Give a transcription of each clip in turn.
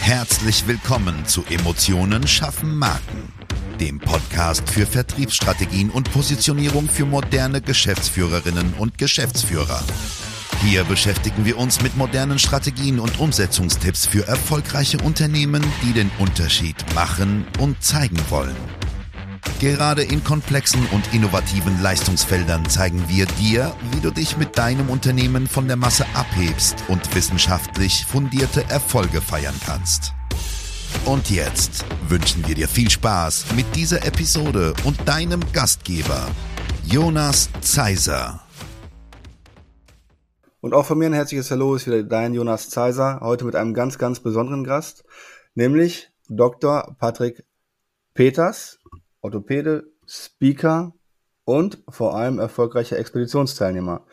Herzlich willkommen zu Emotionen schaffen Marken, dem Podcast für Vertriebsstrategien und Positionierung für moderne Geschäftsführerinnen und Geschäftsführer. Hier beschäftigen wir uns mit modernen Strategien und Umsetzungstipps für erfolgreiche Unternehmen, die den Unterschied machen und zeigen wollen. Gerade in komplexen und innovativen Leistungsfeldern zeigen wir dir, wie du dich mit deinem Unternehmen von der Masse abhebst und wissenschaftlich fundierte Erfolge feiern kannst. Und jetzt wünschen wir dir viel Spaß mit dieser Episode und deinem Gastgeber, Jonas Zeiser. Und auch von mir ein herzliches Hallo ist wieder dein Jonas Zeiser, heute mit einem ganz, ganz besonderen Gast, nämlich Dr. Patrick Peters, Orthopäde, Speaker und vor allem erfolgreicher Expeditionsteilnehmer.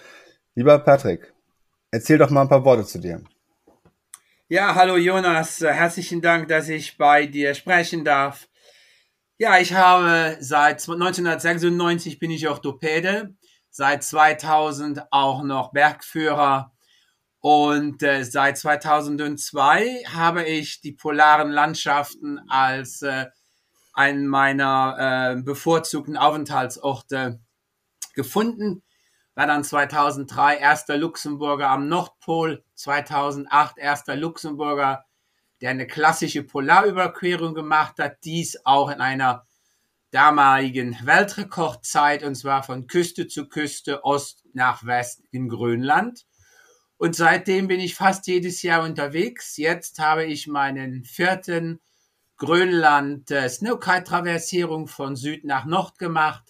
Lieber Patrick, erzähl doch mal ein paar Worte zu dir. Ja, hallo Jonas, herzlichen Dank, dass ich bei dir sprechen darf. Ja, ich habe seit 1996 bin ich Orthopäde, seit 2000 auch noch Bergführer und äh, seit 2002 habe ich die polaren Landschaften als äh, einen meiner äh, bevorzugten Aufenthaltsorte gefunden. War dann 2003 erster Luxemburger am Nordpol, 2008 erster Luxemburger, der eine klassische Polarüberquerung gemacht hat, dies auch in einer damaligen Weltrekordzeit, und zwar von Küste zu Küste, Ost nach West in Grönland. Und seitdem bin ich fast jedes Jahr unterwegs. Jetzt habe ich meinen vierten Grönland äh, Snowkite-Traversierung von Süd nach Nord gemacht.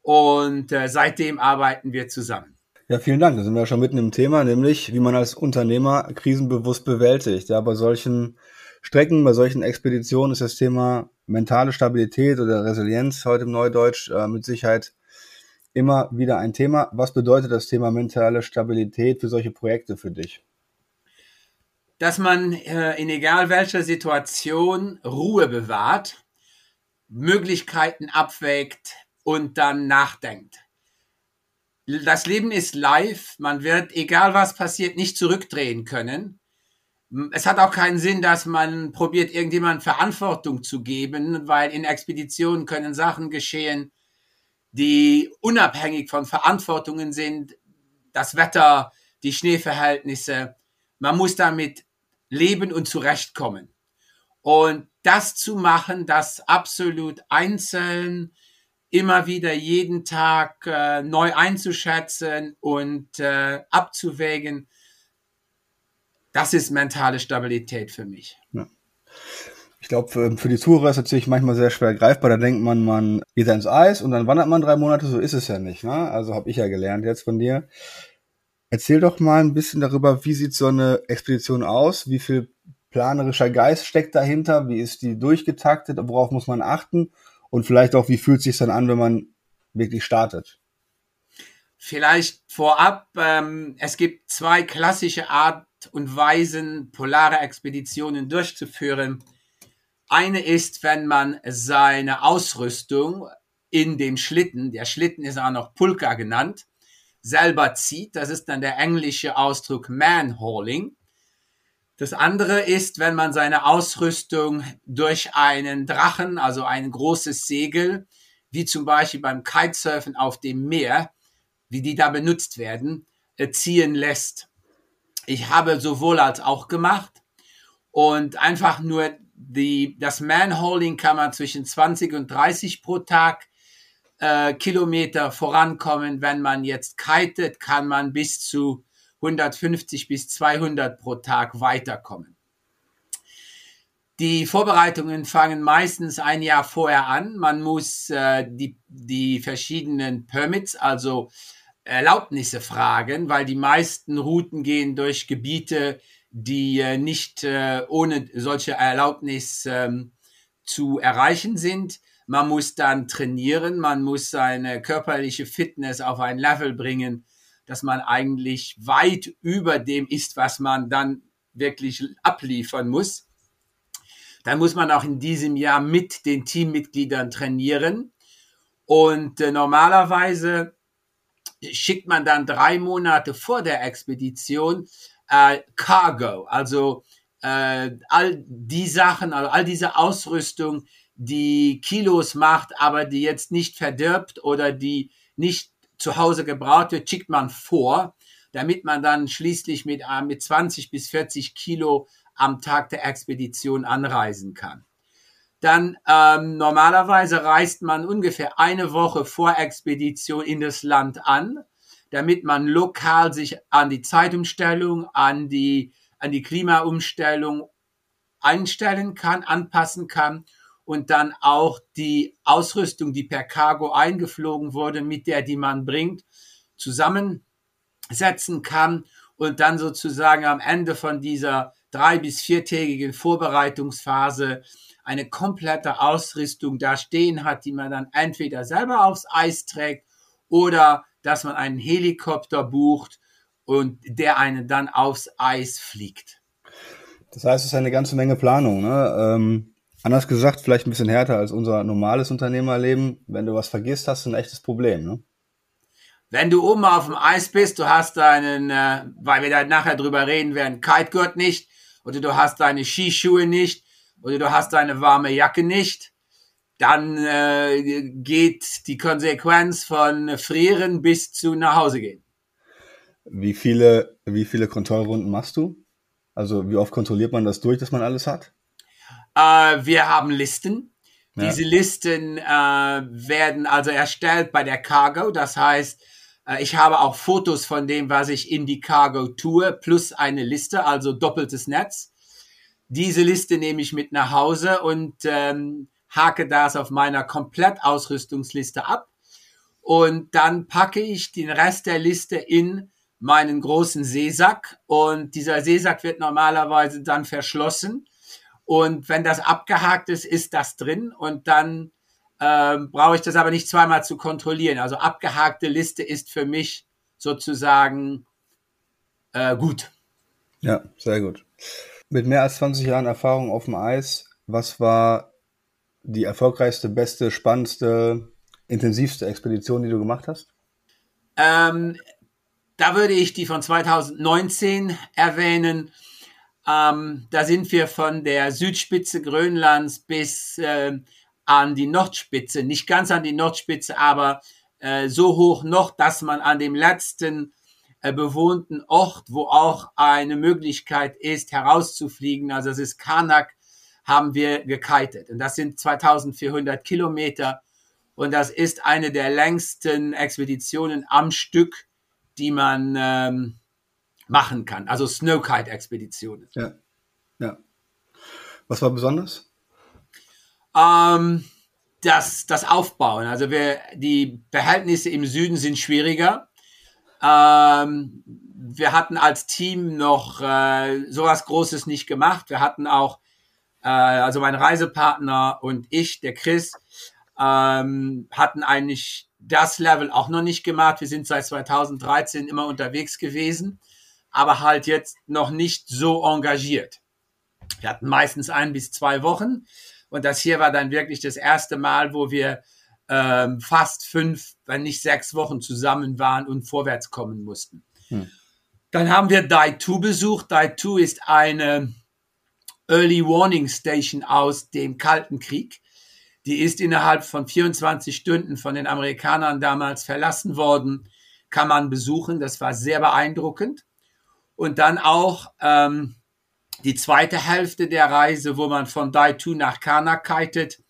Und äh, seitdem arbeiten wir zusammen. Ja, vielen Dank. Da sind wir schon mitten im Thema, nämlich wie man als Unternehmer krisenbewusst bewältigt. Ja, bei solchen Strecken, bei solchen Expeditionen ist das Thema mentale Stabilität oder Resilienz heute im Neudeutsch äh, mit Sicherheit immer wieder ein Thema. Was bedeutet das Thema mentale Stabilität für solche Projekte für dich? Dass man äh, in egal welcher Situation Ruhe bewahrt, Möglichkeiten abwägt und dann nachdenkt. Das Leben ist live, man wird, egal was passiert, nicht zurückdrehen können es hat auch keinen Sinn, dass man probiert, irgendjemand Verantwortung zu geben, weil in Expeditionen können Sachen geschehen, die unabhängig von Verantwortungen sind. Das Wetter, die Schneeverhältnisse. Man muss damit leben und zurechtkommen. Und das zu machen, das absolut einzeln, immer wieder jeden Tag äh, neu einzuschätzen und äh, abzuwägen, das ist mentale Stabilität für mich. Ja. Ich glaube, für, für, die Zuhörer ist natürlich manchmal sehr schwer greifbar. Da denkt man, man geht ins Eis und dann wandert man drei Monate. So ist es ja nicht. Ne? Also habe ich ja gelernt jetzt von dir. Erzähl doch mal ein bisschen darüber, wie sieht so eine Expedition aus? Wie viel planerischer Geist steckt dahinter? Wie ist die durchgetaktet? Worauf muss man achten? Und vielleicht auch, wie fühlt es sich dann an, wenn man wirklich startet? Vielleicht vorab, ähm, es gibt zwei klassische Art und Weisen, polare Expeditionen durchzuführen. Eine ist, wenn man seine Ausrüstung in dem Schlitten, der Schlitten ist auch noch Pulka genannt, selber zieht. Das ist dann der englische Ausdruck Manhauling. Das andere ist, wenn man seine Ausrüstung durch einen Drachen, also ein großes Segel, wie zum Beispiel beim Kitesurfen auf dem Meer, wie die da benutzt werden, äh, ziehen lässt. Ich habe sowohl als auch gemacht und einfach nur die, das Manholding kann man zwischen 20 und 30 pro Tag äh, Kilometer vorankommen. Wenn man jetzt kitet, kann man bis zu 150 bis 200 pro Tag weiterkommen. Die Vorbereitungen fangen meistens ein Jahr vorher an. Man muss äh, die, die verschiedenen Permits, also Erlaubnisse fragen, weil die meisten Routen gehen durch Gebiete, die äh, nicht äh, ohne solche Erlaubnis ähm, zu erreichen sind. Man muss dann trainieren, man muss seine körperliche Fitness auf ein Level bringen, dass man eigentlich weit über dem ist, was man dann wirklich abliefern muss. Dann muss man auch in diesem Jahr mit den Teammitgliedern trainieren. Und äh, normalerweise schickt man dann drei Monate vor der Expedition äh, Cargo, also äh, all die Sachen, also all diese Ausrüstung, die Kilos macht, aber die jetzt nicht verdirbt oder die nicht zu Hause gebraucht wird, schickt man vor, damit man dann schließlich mit, äh, mit 20 bis 40 Kilo am Tag der Expedition anreisen kann. Dann ähm, normalerweise reist man ungefähr eine Woche vor Expedition in das Land an, damit man lokal sich an die Zeitumstellung, an die, an die Klimaumstellung einstellen kann, anpassen kann und dann auch die Ausrüstung, die per Cargo eingeflogen wurde, mit der die man bringt, zusammensetzen kann und dann sozusagen am Ende von dieser drei bis viertägigen Vorbereitungsphase eine komplette Ausrüstung da stehen hat, die man dann entweder selber aufs Eis trägt oder dass man einen Helikopter bucht und der einen dann aufs Eis fliegt. Das heißt, es ist eine ganze Menge Planung. Ne? Ähm, Anders gesagt, vielleicht ein bisschen härter als unser normales Unternehmerleben. Wenn du was vergisst, hast du ein echtes Problem, ne? Wenn du oben auf dem Eis bist, du hast deinen, äh, weil wir da nachher drüber reden werden, Kitegurt nicht, oder du hast deine Skischuhe nicht, oder du hast deine warme Jacke nicht, dann äh, geht die Konsequenz von Frieren bis zu nach Hause gehen. Wie viele, wie viele Kontrollrunden machst du? Also wie oft kontrolliert man das durch, dass man alles hat? Äh, wir haben Listen. Ja. Diese Listen äh, werden also erstellt bei der Cargo. Das heißt, äh, ich habe auch Fotos von dem, was ich in die Cargo tue, plus eine Liste, also doppeltes Netz. Diese Liste nehme ich mit nach Hause und ähm, hake das auf meiner Komplettausrüstungsliste ab. Und dann packe ich den Rest der Liste in meinen großen Seesack. Und dieser Seesack wird normalerweise dann verschlossen und wenn das abgehakt ist, ist das drin und dann ähm, brauche ich das aber nicht zweimal zu kontrollieren. Also abgehakte Liste ist für mich sozusagen äh, gut. Ja, sehr gut. Mit mehr als 20 Jahren Erfahrung auf dem Eis, was war die erfolgreichste, beste, spannendste, intensivste Expedition, die du gemacht hast? Ähm, da würde ich die von 2019 erwähnen. Ähm, da sind wir von der Südspitze Grönlands bis äh, an die Nordspitze, nicht ganz an die Nordspitze, aber äh, so hoch noch, dass man an dem letzten äh, bewohnten Ort, wo auch eine Möglichkeit ist, herauszufliegen, also das ist Karnak, haben wir gekitet. Und das sind 2400 Kilometer. Und das ist eine der längsten Expeditionen am Stück, die man ähm, machen kann. Also Snowkite-Expeditionen. Ja. ja. Was war besonders? Ähm, das, das Aufbauen. Also wir, die Verhältnisse im Süden sind schwieriger. Ähm, wir hatten als Team noch äh, sowas Großes nicht gemacht. Wir hatten auch, äh, also mein Reisepartner und ich, der Chris, ähm, hatten eigentlich das Level auch noch nicht gemacht. Wir sind seit 2013 immer unterwegs gewesen aber halt jetzt noch nicht so engagiert. Wir hatten meistens ein bis zwei Wochen und das hier war dann wirklich das erste Mal, wo wir ähm, fast fünf, wenn nicht sechs Wochen zusammen waren und vorwärts kommen mussten. Hm. Dann haben wir Die 2 besucht. Die 2 ist eine Early Warning Station aus dem Kalten Krieg. Die ist innerhalb von 24 Stunden von den Amerikanern damals verlassen worden. Kann man besuchen. Das war sehr beeindruckend. Und dann auch ähm, die zweite Hälfte der Reise, wo man von Daitu nach Karnak kitet.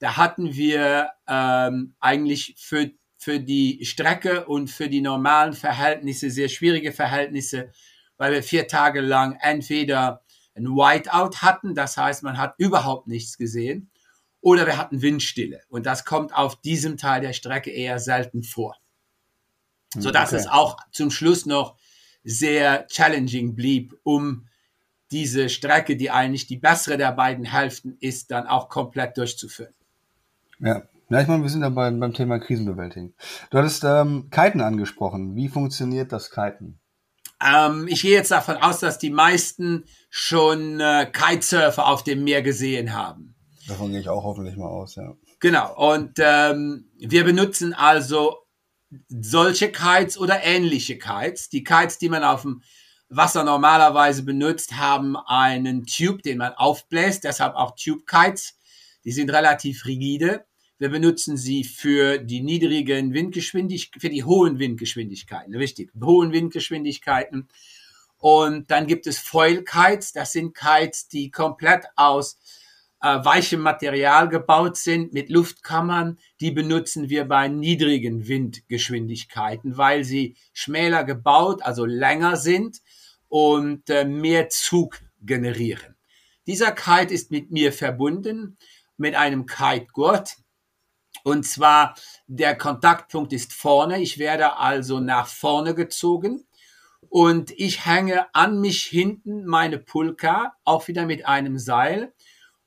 Da hatten wir ähm, eigentlich für, für die Strecke und für die normalen Verhältnisse sehr schwierige Verhältnisse, weil wir vier Tage lang entweder ein Whiteout hatten, das heißt, man hat überhaupt nichts gesehen, oder wir hatten Windstille. Und das kommt auf diesem Teil der Strecke eher selten vor. So dass okay. es auch zum Schluss noch sehr challenging blieb, um diese Strecke, die eigentlich die bessere der beiden Hälften ist, dann auch komplett durchzuführen. Ja, ja ich meine, wir sind ja beim, beim Thema Krisenbewältigung. Du hattest ähm, Kiten angesprochen. Wie funktioniert das Kiten? Ähm, ich gehe jetzt davon aus, dass die meisten schon äh, Kitesurfer auf dem Meer gesehen haben. Davon gehe ich auch hoffentlich mal aus, ja. Genau. Und ähm, wir benutzen also solche Kites oder ähnliche Kites. Die Kites, die man auf dem Wasser normalerweise benutzt, haben einen Tube, den man aufbläst, deshalb auch Tube Kites. Die sind relativ rigide. Wir benutzen sie für die niedrigen Windgeschwindigkeiten, für die hohen Windgeschwindigkeiten, richtig, hohen Windgeschwindigkeiten. Und dann gibt es Foil Kites, das sind Kites, die komplett aus äh, weichem Material gebaut sind mit Luftkammern. Die benutzen wir bei niedrigen Windgeschwindigkeiten, weil sie schmäler gebaut, also länger sind und äh, mehr Zug generieren. Dieser Kite ist mit mir verbunden mit einem Kite-Gurt. Und zwar der Kontaktpunkt ist vorne. Ich werde also nach vorne gezogen und ich hänge an mich hinten meine Pulka, auch wieder mit einem Seil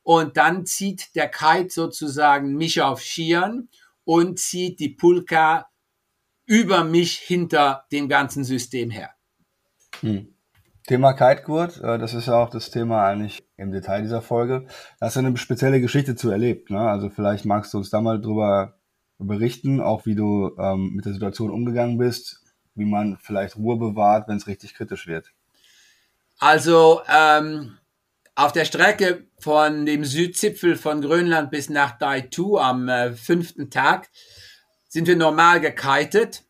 und dann zieht der Kite sozusagen mich auf Skiern und zieht die Pulka über mich hinter dem ganzen System her. Hm. Thema Kitegurt, äh, das ist ja auch das Thema eigentlich im Detail dieser Folge. Da hast du eine spezielle Geschichte zu erlebt. Ne? Also vielleicht magst du uns da mal drüber berichten, auch wie du ähm, mit der Situation umgegangen bist, wie man vielleicht Ruhe bewahrt, wenn es richtig kritisch wird. Also ähm, auf der Strecke von dem Südzipfel von Grönland bis nach Daitu am äh, fünften Tag sind wir normal gekitet.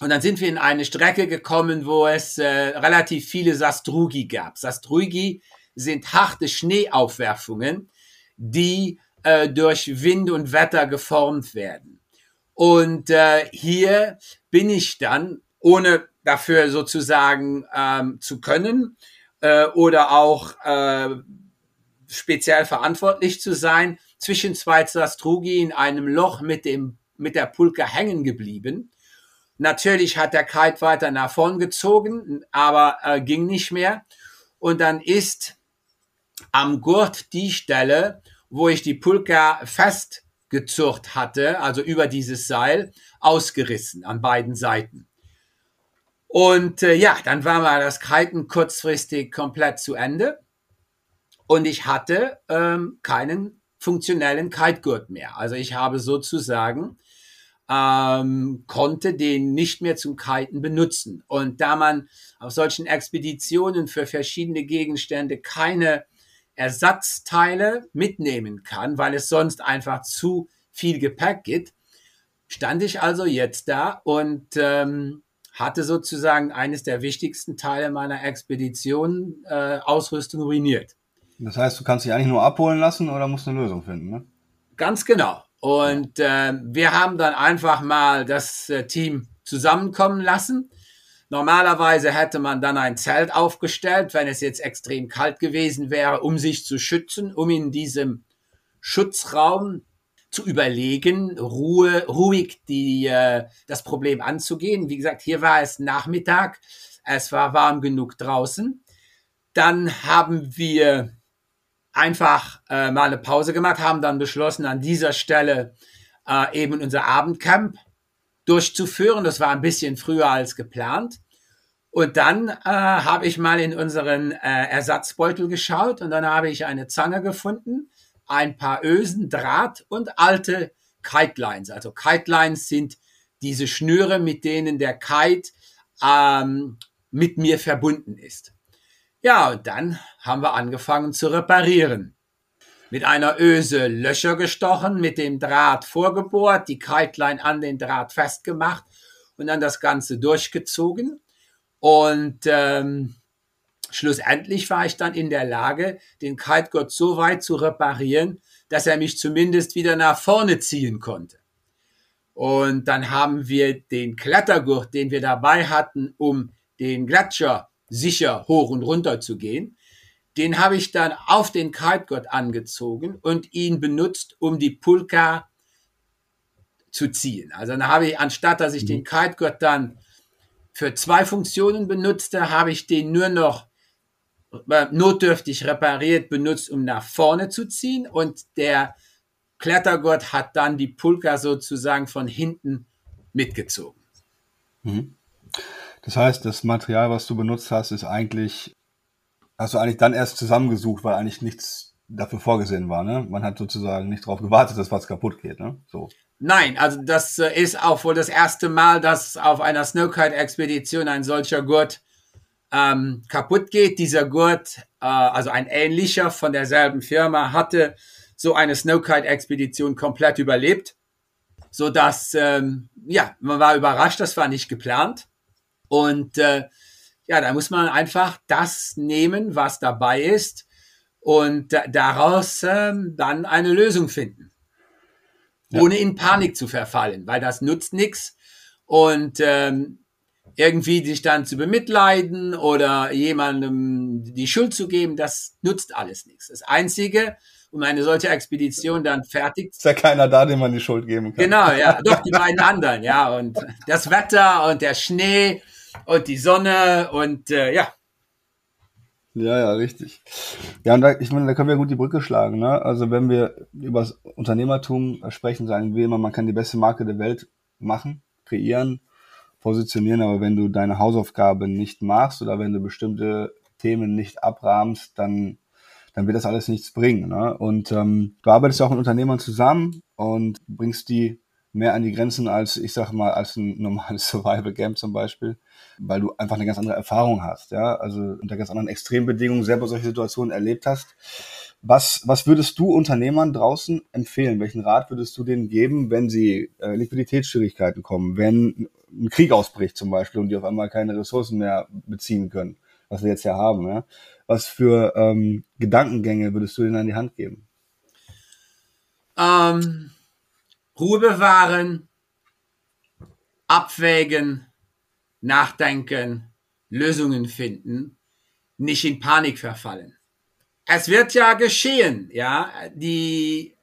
Und dann sind wir in eine Strecke gekommen, wo es äh, relativ viele Sastrugi gab. Sastrugi sind harte Schneeaufwerfungen, die äh, durch Wind und Wetter geformt werden. Und äh, hier bin ich dann, ohne dafür sozusagen ähm, zu können, äh, oder auch äh, speziell verantwortlich zu sein, zwischen zwei Zastrugi in einem Loch mit dem mit der Pulke hängen geblieben. Natürlich hat der Kite weiter nach vorn gezogen, aber äh, ging nicht mehr. Und dann ist am Gurt die Stelle, wo ich die Pulka festgezurrt hatte, also über dieses Seil, ausgerissen an beiden Seiten. Und äh, ja, dann war mal das Kiten kurzfristig komplett zu Ende. Und ich hatte ähm, keinen funktionellen Kitegurt mehr. Also ich habe sozusagen ähm, konnte den nicht mehr zum Kiten benutzen. Und da man auf solchen Expeditionen für verschiedene Gegenstände keine Ersatzteile mitnehmen kann, weil es sonst einfach zu viel Gepäck gibt, stand ich also jetzt da und ähm, hatte sozusagen eines der wichtigsten Teile meiner Expedition äh, Ausrüstung ruiniert. Das heißt, du kannst dich eigentlich nur abholen lassen oder musst eine Lösung finden, ne? Ganz genau. Und äh, wir haben dann einfach mal das äh, Team zusammenkommen lassen. Normalerweise hätte man dann ein Zelt aufgestellt, wenn es jetzt extrem kalt gewesen wäre, um sich zu schützen, um in diesem Schutzraum zu überlegen, Ruhe, ruhig die, äh, das Problem anzugehen. Wie gesagt, hier war es Nachmittag, es war warm genug draußen. Dann haben wir einfach äh, mal eine Pause gemacht, haben dann beschlossen, an dieser Stelle äh, eben unser Abendcamp durchzuführen. Das war ein bisschen früher als geplant. Und dann äh, habe ich mal in unseren äh, Ersatzbeutel geschaut und dann habe ich eine Zange gefunden ein paar Ösen, Draht und alte Kite-Lines. Also Kite-Lines sind diese Schnüre, mit denen der Kite ähm, mit mir verbunden ist. Ja, und dann haben wir angefangen zu reparieren. Mit einer Öse Löcher gestochen, mit dem Draht vorgebohrt, die Kite-Line an den Draht festgemacht und dann das Ganze durchgezogen. Und ähm, Schlussendlich war ich dann in der Lage, den Kitegott so weit zu reparieren, dass er mich zumindest wieder nach vorne ziehen konnte. Und dann haben wir den Klettergurt, den wir dabei hatten, um den Gletscher sicher hoch und runter zu gehen, den habe ich dann auf den Kitegott angezogen und ihn benutzt, um die Pulka zu ziehen. Also dann habe ich, anstatt dass ich den mhm. Kitegott dann für zwei Funktionen benutzte, habe ich den nur noch notdürftig repariert benutzt, um nach vorne zu ziehen und der Klettergott hat dann die Pulka sozusagen von hinten mitgezogen. Mhm. Das heißt, das Material, was du benutzt hast, ist eigentlich, hast du eigentlich dann erst zusammengesucht, weil eigentlich nichts dafür vorgesehen war. Ne? Man hat sozusagen nicht darauf gewartet, dass was kaputt geht. Ne? So. Nein, also das äh, ist auch wohl das erste Mal, dass auf einer Snowkite-Expedition ein solcher Gurt ähm, kaputt geht. Dieser Gurt, äh, also ein ähnlicher von derselben Firma, hatte so eine Snowkite-Expedition komplett überlebt, so dass ähm, ja man war überrascht, das war nicht geplant und äh, ja, da muss man einfach das nehmen, was dabei ist und daraus ähm, dann eine Lösung finden, ja. ohne in Panik zu verfallen, weil das nutzt nichts und ähm, irgendwie sich dann zu bemitleiden oder jemandem die Schuld zu geben, das nutzt alles nichts. Das Einzige, um eine solche Expedition dann fertig. Ist ja keiner da, dem man die Schuld geben kann. Genau, ja, doch die beiden anderen, ja und das Wetter und der Schnee und die Sonne und äh, ja. Ja, ja, richtig. Ja, und da, ich meine, da können wir gut die Brücke schlagen. Ne? Also wenn wir über das Unternehmertum sprechen, sagen wir immer, man kann die beste Marke der Welt machen, kreieren, positionieren, aber wenn du deine Hausaufgabe nicht machst oder wenn du bestimmte Themen nicht abrahmst, dann, dann wird das alles nichts bringen. Ne? Und ähm, du arbeitest ja auch mit Unternehmern zusammen und bringst die mehr an die Grenzen als, ich sag mal, als ein normales Survival Game zum Beispiel, weil du einfach eine ganz andere Erfahrung hast, ja, also unter ganz anderen Extrembedingungen selber solche Situationen erlebt hast. Was, was würdest du Unternehmern draußen empfehlen? Welchen Rat würdest du denen geben, wenn sie äh, Liquiditätsschwierigkeiten kommen, wenn ein Krieg ausbricht zum Beispiel und die auf einmal keine Ressourcen mehr beziehen können, was wir jetzt ja haben, ja? Was für ähm, Gedankengänge würdest du denen an die Hand geben? Ähm, Ruhe bewahren, abwägen, nachdenken, Lösungen finden, nicht in Panik verfallen. Es wird ja geschehen, ja, die,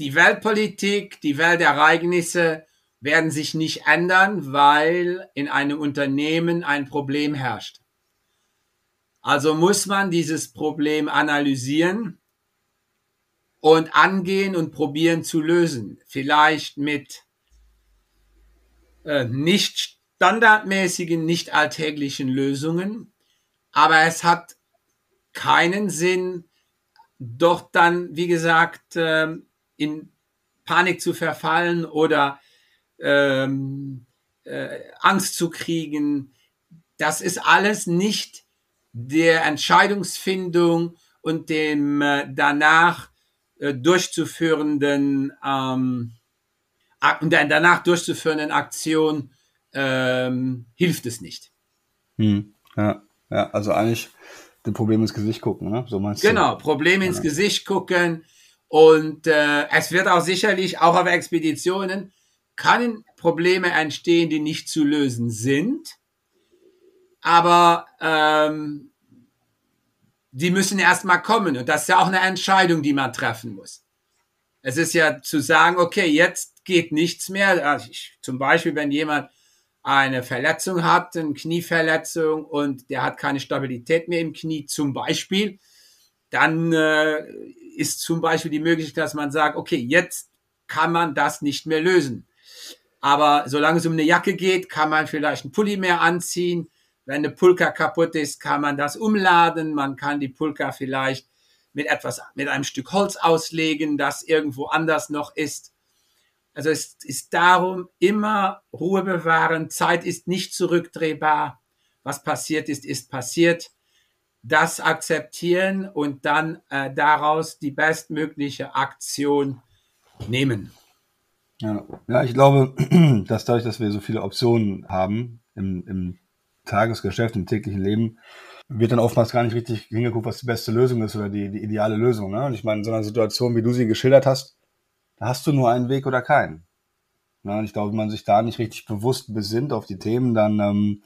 die Weltpolitik, die Weltereignisse werden sich nicht ändern, weil in einem Unternehmen ein Problem herrscht. Also muss man dieses Problem analysieren und angehen und probieren zu lösen. Vielleicht mit äh, nicht standardmäßigen, nicht alltäglichen Lösungen. Aber es hat keinen Sinn, doch dann, wie gesagt, äh, in Panik zu verfallen oder ähm, äh, Angst zu kriegen. Das ist alles nicht der Entscheidungsfindung und dem äh, danach äh, durchzuführenden ähm, und der danach durchzuführenden Aktion ähm, hilft es nicht. Hm, ja, ja, also eigentlich dem Problem ins Gesicht gucken, ne? So meinst genau, du? Problem ins ja. Gesicht gucken und äh, es wird auch sicherlich auch auf Expeditionen können Probleme entstehen, die nicht zu lösen sind, aber ähm, die müssen erstmal kommen. Und das ist ja auch eine Entscheidung, die man treffen muss. Es ist ja zu sagen, okay, jetzt geht nichts mehr. Also ich, zum Beispiel, wenn jemand eine Verletzung hat, eine Knieverletzung und der hat keine Stabilität mehr im Knie zum Beispiel, dann äh, ist zum Beispiel die Möglichkeit, dass man sagt, okay, jetzt kann man das nicht mehr lösen. Aber solange es um eine Jacke geht, kann man vielleicht einen Pulli mehr anziehen, wenn eine Pulka kaputt ist, kann man das umladen. Man kann die Pulka vielleicht mit etwas, mit einem Stück Holz auslegen, das irgendwo anders noch ist. Also es ist darum immer Ruhe bewahren. Zeit ist nicht zurückdrehbar. Was passiert ist, ist passiert. Das akzeptieren und dann äh, daraus die bestmögliche Aktion nehmen. Ja, ja, ich glaube, dass dadurch, dass wir so viele Optionen haben im, im Tagesgeschäft, im täglichen Leben, wird dann oftmals gar nicht richtig hingeguckt, was die beste Lösung ist oder die, die ideale Lösung. Ne? Und ich meine, in so einer Situation, wie du sie geschildert hast, da hast du nur einen Weg oder keinen. Ne? Und ich glaube, wenn man sich da nicht richtig bewusst besinnt auf die Themen, dann, ähm,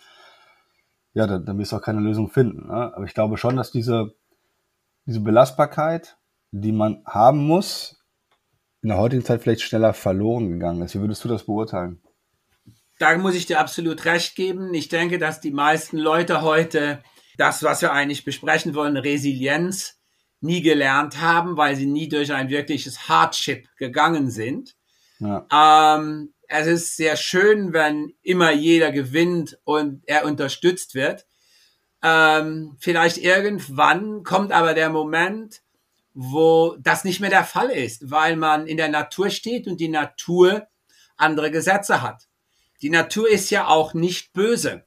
ja, dann, dann wirst du auch keine Lösung finden. Ne? Aber ich glaube schon, dass diese, diese Belastbarkeit, die man haben muss, in der heutigen Zeit vielleicht schneller verloren gegangen ist. Wie würdest du das beurteilen? da muss ich dir absolut recht geben. Ich denke, dass die meisten Leute heute das, was wir eigentlich besprechen wollen, Resilienz, nie gelernt haben, weil sie nie durch ein wirkliches Hardship gegangen sind. Ja. Ähm, es ist sehr schön, wenn immer jeder gewinnt und er unterstützt wird. Ähm, vielleicht irgendwann kommt aber der Moment, wo das nicht mehr der Fall ist, weil man in der Natur steht und die Natur andere Gesetze hat. Die Natur ist ja auch nicht böse.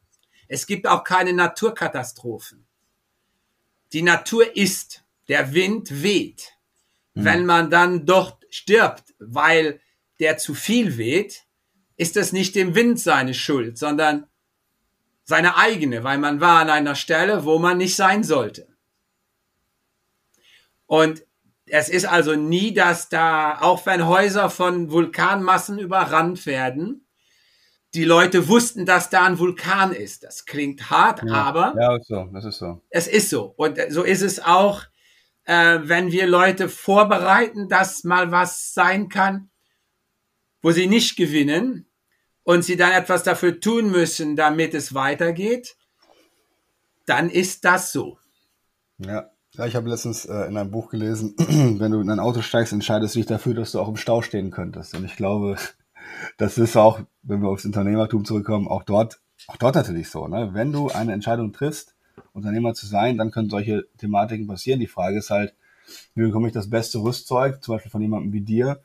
Es gibt auch keine Naturkatastrophen. Die Natur ist, der Wind weht. Mhm. Wenn man dann dort stirbt, weil der zu viel weht, ist das nicht dem Wind seine Schuld, sondern seine eigene, weil man war an einer Stelle, wo man nicht sein sollte. Und es ist also nie, dass da, auch wenn Häuser von Vulkanmassen überrannt werden, die Leute wussten, dass da ein Vulkan ist. Das klingt hart, ja, aber ja, ist so, das ist so. Es ist so. Und so ist es auch, äh, wenn wir Leute vorbereiten, dass mal was sein kann, wo sie nicht gewinnen und sie dann etwas dafür tun müssen, damit es weitergeht, dann ist das so. Ja. Ja, ich habe letztens äh, in einem Buch gelesen, wenn du in ein Auto steigst, entscheidest du dich dafür, dass du auch im Stau stehen könntest. Und ich glaube, das ist auch, wenn wir aufs Unternehmertum zurückkommen, auch dort, auch dort natürlich so. Ne? Wenn du eine Entscheidung triffst, Unternehmer zu sein, dann können solche Thematiken passieren. Die Frage ist halt, wie bekomme ich das beste Rüstzeug, zum Beispiel von jemandem wie dir,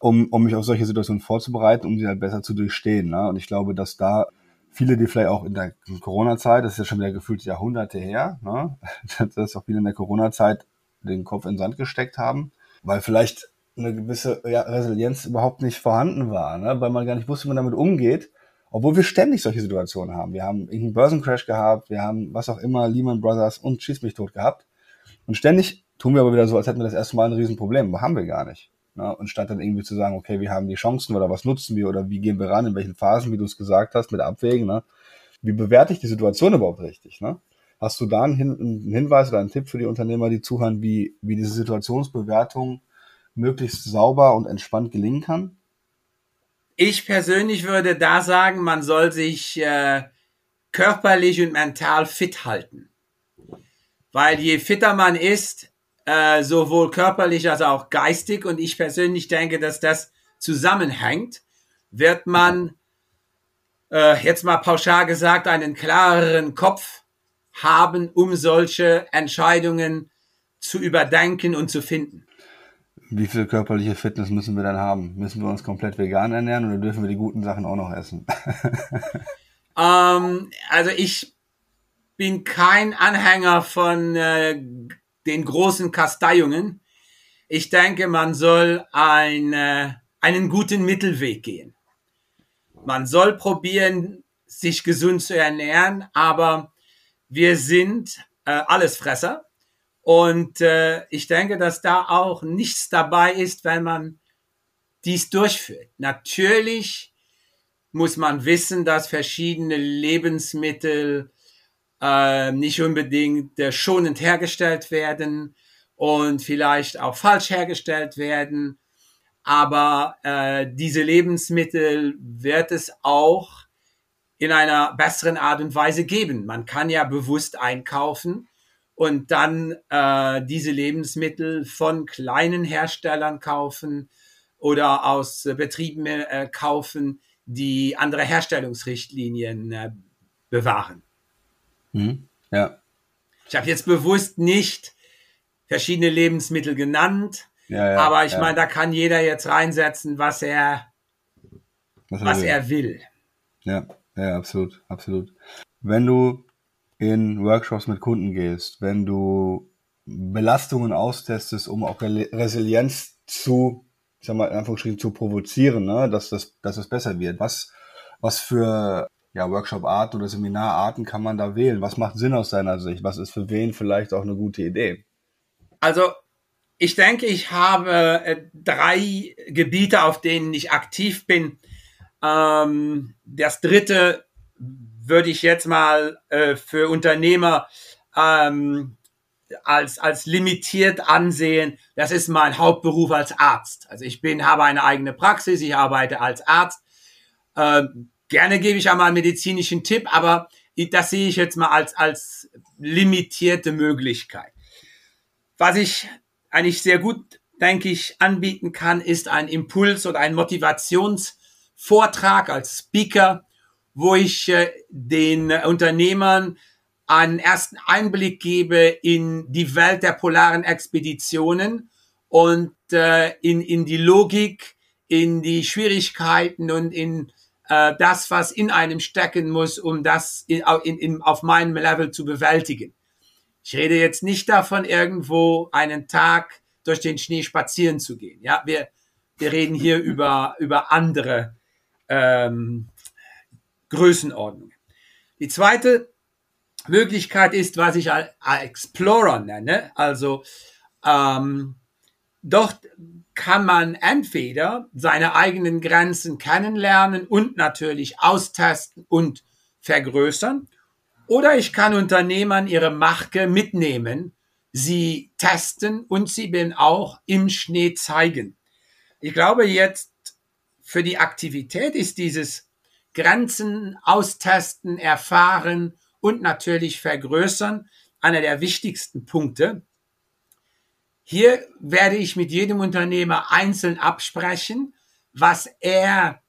um, um mich auf solche Situationen vorzubereiten, um sie halt besser zu durchstehen. Ne? Und ich glaube, dass da viele, die vielleicht auch in der Corona-Zeit, das ist ja schon wieder gefühlt Jahrhunderte her, ne? dass auch viele in der Corona-Zeit den Kopf in den Sand gesteckt haben, weil vielleicht eine gewisse ja, Resilienz überhaupt nicht vorhanden war, ne? weil man gar nicht wusste, wie man damit umgeht, obwohl wir ständig solche Situationen haben. Wir haben irgendeinen Börsencrash gehabt, wir haben was auch immer, Lehman Brothers und Schieß mich tot gehabt. Und ständig tun wir aber wieder so, als hätten wir das erste Mal ein Riesenproblem. Aber haben wir gar nicht. Ne? Und statt dann irgendwie zu sagen, okay, wir haben die Chancen oder was nutzen wir oder wie gehen wir ran, in welchen Phasen, wie du es gesagt hast, mit Abwägen, ne? wie bewerte ich die Situation überhaupt richtig? Ne? Hast du da einen, Hin einen Hinweis oder einen Tipp für die Unternehmer, die zuhören, wie, wie diese Situationsbewertung möglichst sauber und entspannt gelingen kann? Ich persönlich würde da sagen, man soll sich äh, körperlich und mental fit halten. Weil je fitter man ist, äh, sowohl körperlich als auch geistig, und ich persönlich denke, dass das zusammenhängt, wird man, äh, jetzt mal pauschal gesagt, einen klareren Kopf haben, um solche Entscheidungen zu überdenken und zu finden. Wie viel körperliche Fitness müssen wir dann haben? Müssen wir uns komplett vegan ernähren oder dürfen wir die guten Sachen auch noch essen? ähm, also ich bin kein Anhänger von äh, den großen Kasteiungen. Ich denke, man soll ein, äh, einen guten Mittelweg gehen. Man soll probieren, sich gesund zu ernähren, aber wir sind äh, Allesfresser und äh, ich denke, dass da auch nichts dabei ist, wenn man dies durchführt. Natürlich muss man wissen, dass verschiedene Lebensmittel äh, nicht unbedingt äh, schonend hergestellt werden und vielleicht auch falsch hergestellt werden. Aber äh, diese Lebensmittel wird es auch in einer besseren Art und Weise geben. Man kann ja bewusst einkaufen und dann äh, diese Lebensmittel von kleinen Herstellern kaufen oder aus äh, Betrieben äh, kaufen, die andere Herstellungsrichtlinien äh, bewahren. Mhm. Ja. Ich habe jetzt bewusst nicht verschiedene Lebensmittel genannt, ja, ja, aber ich ja. meine, da kann jeder jetzt reinsetzen, was er, was, was will. er will. Ja, ja, absolut, absolut. Wenn du in Workshops mit Kunden gehst, wenn du Belastungen austestest, um auch Resilienz zu, ich sag mal, in Anführungsstrichen zu provozieren, ne, dass das, dass es besser wird. Was, was für ja, Workshop-Arten oder Seminararten kann man da wählen? Was macht Sinn aus deiner Sicht? Was ist für wen vielleicht auch eine gute Idee? Also, ich denke, ich habe äh, drei Gebiete, auf denen ich aktiv bin. Ähm, das dritte würde ich jetzt mal äh, für Unternehmer ähm, als, als limitiert ansehen. Das ist mein Hauptberuf als Arzt. Also ich bin, habe eine eigene Praxis, ich arbeite als Arzt. Ähm, gerne gebe ich einmal einen medizinischen Tipp, aber das sehe ich jetzt mal als, als limitierte Möglichkeit. Was ich eigentlich sehr gut, denke ich, anbieten kann, ist ein Impuls oder ein Motivationsvortrag als Speaker wo ich äh, den Unternehmern einen ersten Einblick gebe in die Welt der polaren Expeditionen und äh, in, in die Logik, in die Schwierigkeiten und in äh, das, was in einem stecken muss, um das in, in, in, auf meinem Level zu bewältigen. Ich rede jetzt nicht davon, irgendwo einen Tag durch den Schnee spazieren zu gehen. Ja, wir, wir reden hier über, über andere ähm, Größenordnungen. Die zweite Möglichkeit ist, was ich Explorer nenne. Also ähm, dort kann man entweder seine eigenen Grenzen kennenlernen und natürlich austesten und vergrößern. Oder ich kann Unternehmern ihre Marke mitnehmen, sie testen und sie bin auch im Schnee zeigen. Ich glaube jetzt für die Aktivität ist dieses Grenzen austesten, erfahren und natürlich vergrößern einer der wichtigsten Punkte. Hier werde ich mit jedem Unternehmer einzeln absprechen, was er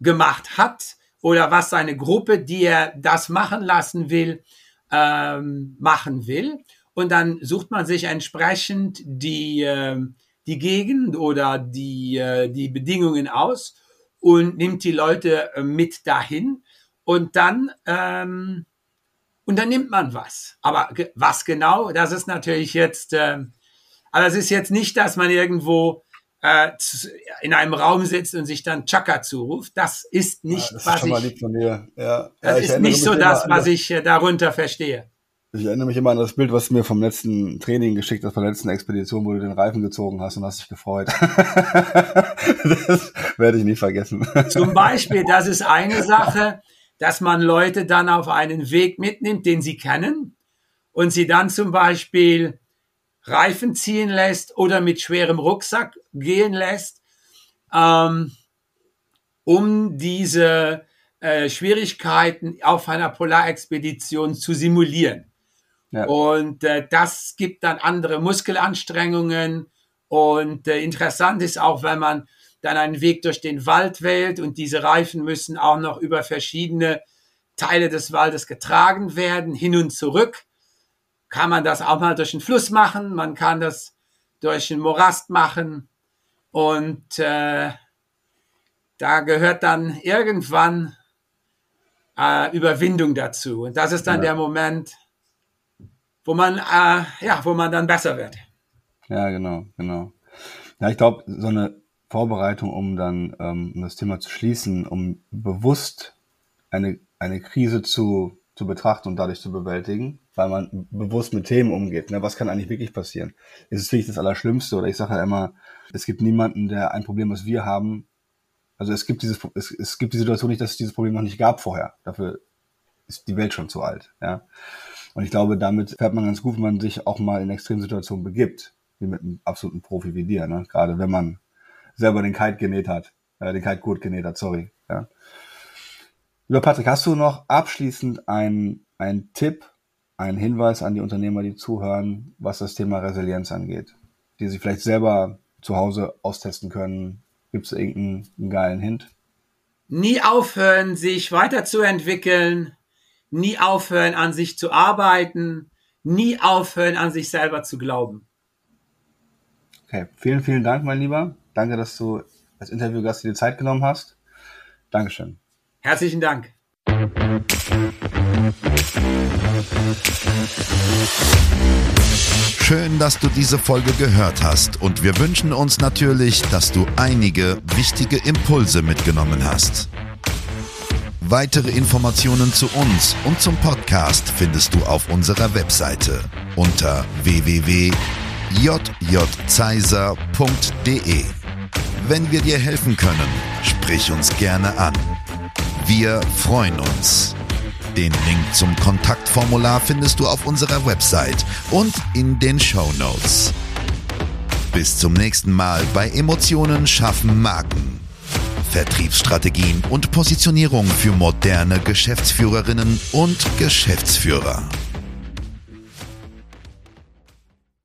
gemacht hat oder was seine Gruppe, die er das machen lassen will, ähm, machen will. Und dann sucht man sich entsprechend die, äh, die Gegend oder die, äh, die Bedingungen aus und nimmt die Leute äh, mit dahin. Und dann ähm, und dann nimmt man was. Aber was genau, das ist natürlich jetzt, äh, aber es ist jetzt nicht, dass man irgendwo äh, in einem Raum sitzt und sich dann Chaka zuruft. Das ist nicht, ja, das was ist ich, ja. Das ja, ist nicht so das, was ich äh, darunter verstehe. Ich erinnere mich immer an das Bild, was du mir vom letzten Training geschickt hast, von der letzten Expedition, wo du den Reifen gezogen hast und hast dich gefreut. das werde ich nie vergessen. Zum Beispiel, das ist eine Sache dass man Leute dann auf einen Weg mitnimmt, den sie kennen und sie dann zum Beispiel Reifen ziehen lässt oder mit schwerem Rucksack gehen lässt, ähm, um diese äh, Schwierigkeiten auf einer Polarexpedition zu simulieren. Ja. Und äh, das gibt dann andere Muskelanstrengungen. Und äh, interessant ist auch, wenn man dann einen Weg durch den Wald wählt und diese Reifen müssen auch noch über verschiedene Teile des Waldes getragen werden, hin und zurück. Kann man das auch mal durch den Fluss machen, man kann das durch den Morast machen und äh, da gehört dann irgendwann äh, Überwindung dazu und das ist dann ja. der Moment, wo man äh, ja, wo man dann besser wird. Ja, genau, genau. Ja, ich glaube, so eine Vorbereitung, um dann ähm, um das Thema zu schließen, um bewusst eine, eine Krise zu, zu betrachten und dadurch zu bewältigen, weil man bewusst mit Themen umgeht. Ne? Was kann eigentlich wirklich passieren? Ist es wirklich das Allerschlimmste? Oder ich sage ja immer, es gibt niemanden, der ein Problem, was wir haben. Also es gibt dieses, es, es gibt die Situation nicht, dass es dieses Problem noch nicht gab vorher. Dafür ist die Welt schon zu alt. Ja. Und ich glaube, damit fährt man ganz gut, wenn man sich auch mal in Extremsituationen begibt, wie mit einem absoluten Profi wie dir. Ne? Gerade wenn man selber den Kite genäht hat. Äh, den Kite gut genäht hat, sorry. Ja. Lieber Patrick, hast du noch abschließend einen, einen Tipp, einen Hinweis an die Unternehmer, die zuhören, was das Thema Resilienz angeht, die sie vielleicht selber zu Hause austesten können? Gibt es irgendeinen geilen Hint? Nie aufhören, sich weiterzuentwickeln, nie aufhören, an sich zu arbeiten, nie aufhören, an sich selber zu glauben. Okay, vielen, vielen Dank, mein Lieber. Danke, dass du als Interviewgast dir Zeit genommen hast. Dankeschön. Herzlichen Dank. Schön, dass du diese Folge gehört hast und wir wünschen uns natürlich, dass du einige wichtige Impulse mitgenommen hast. Weitere Informationen zu uns und zum Podcast findest du auf unserer Webseite unter www.jjzeiser.de. Wenn wir dir helfen können, sprich uns gerne an. Wir freuen uns. Den Link zum Kontaktformular findest du auf unserer Website und in den Show Notes. Bis zum nächsten Mal bei Emotionen schaffen Marken. Vertriebsstrategien und Positionierung für moderne Geschäftsführerinnen und Geschäftsführer.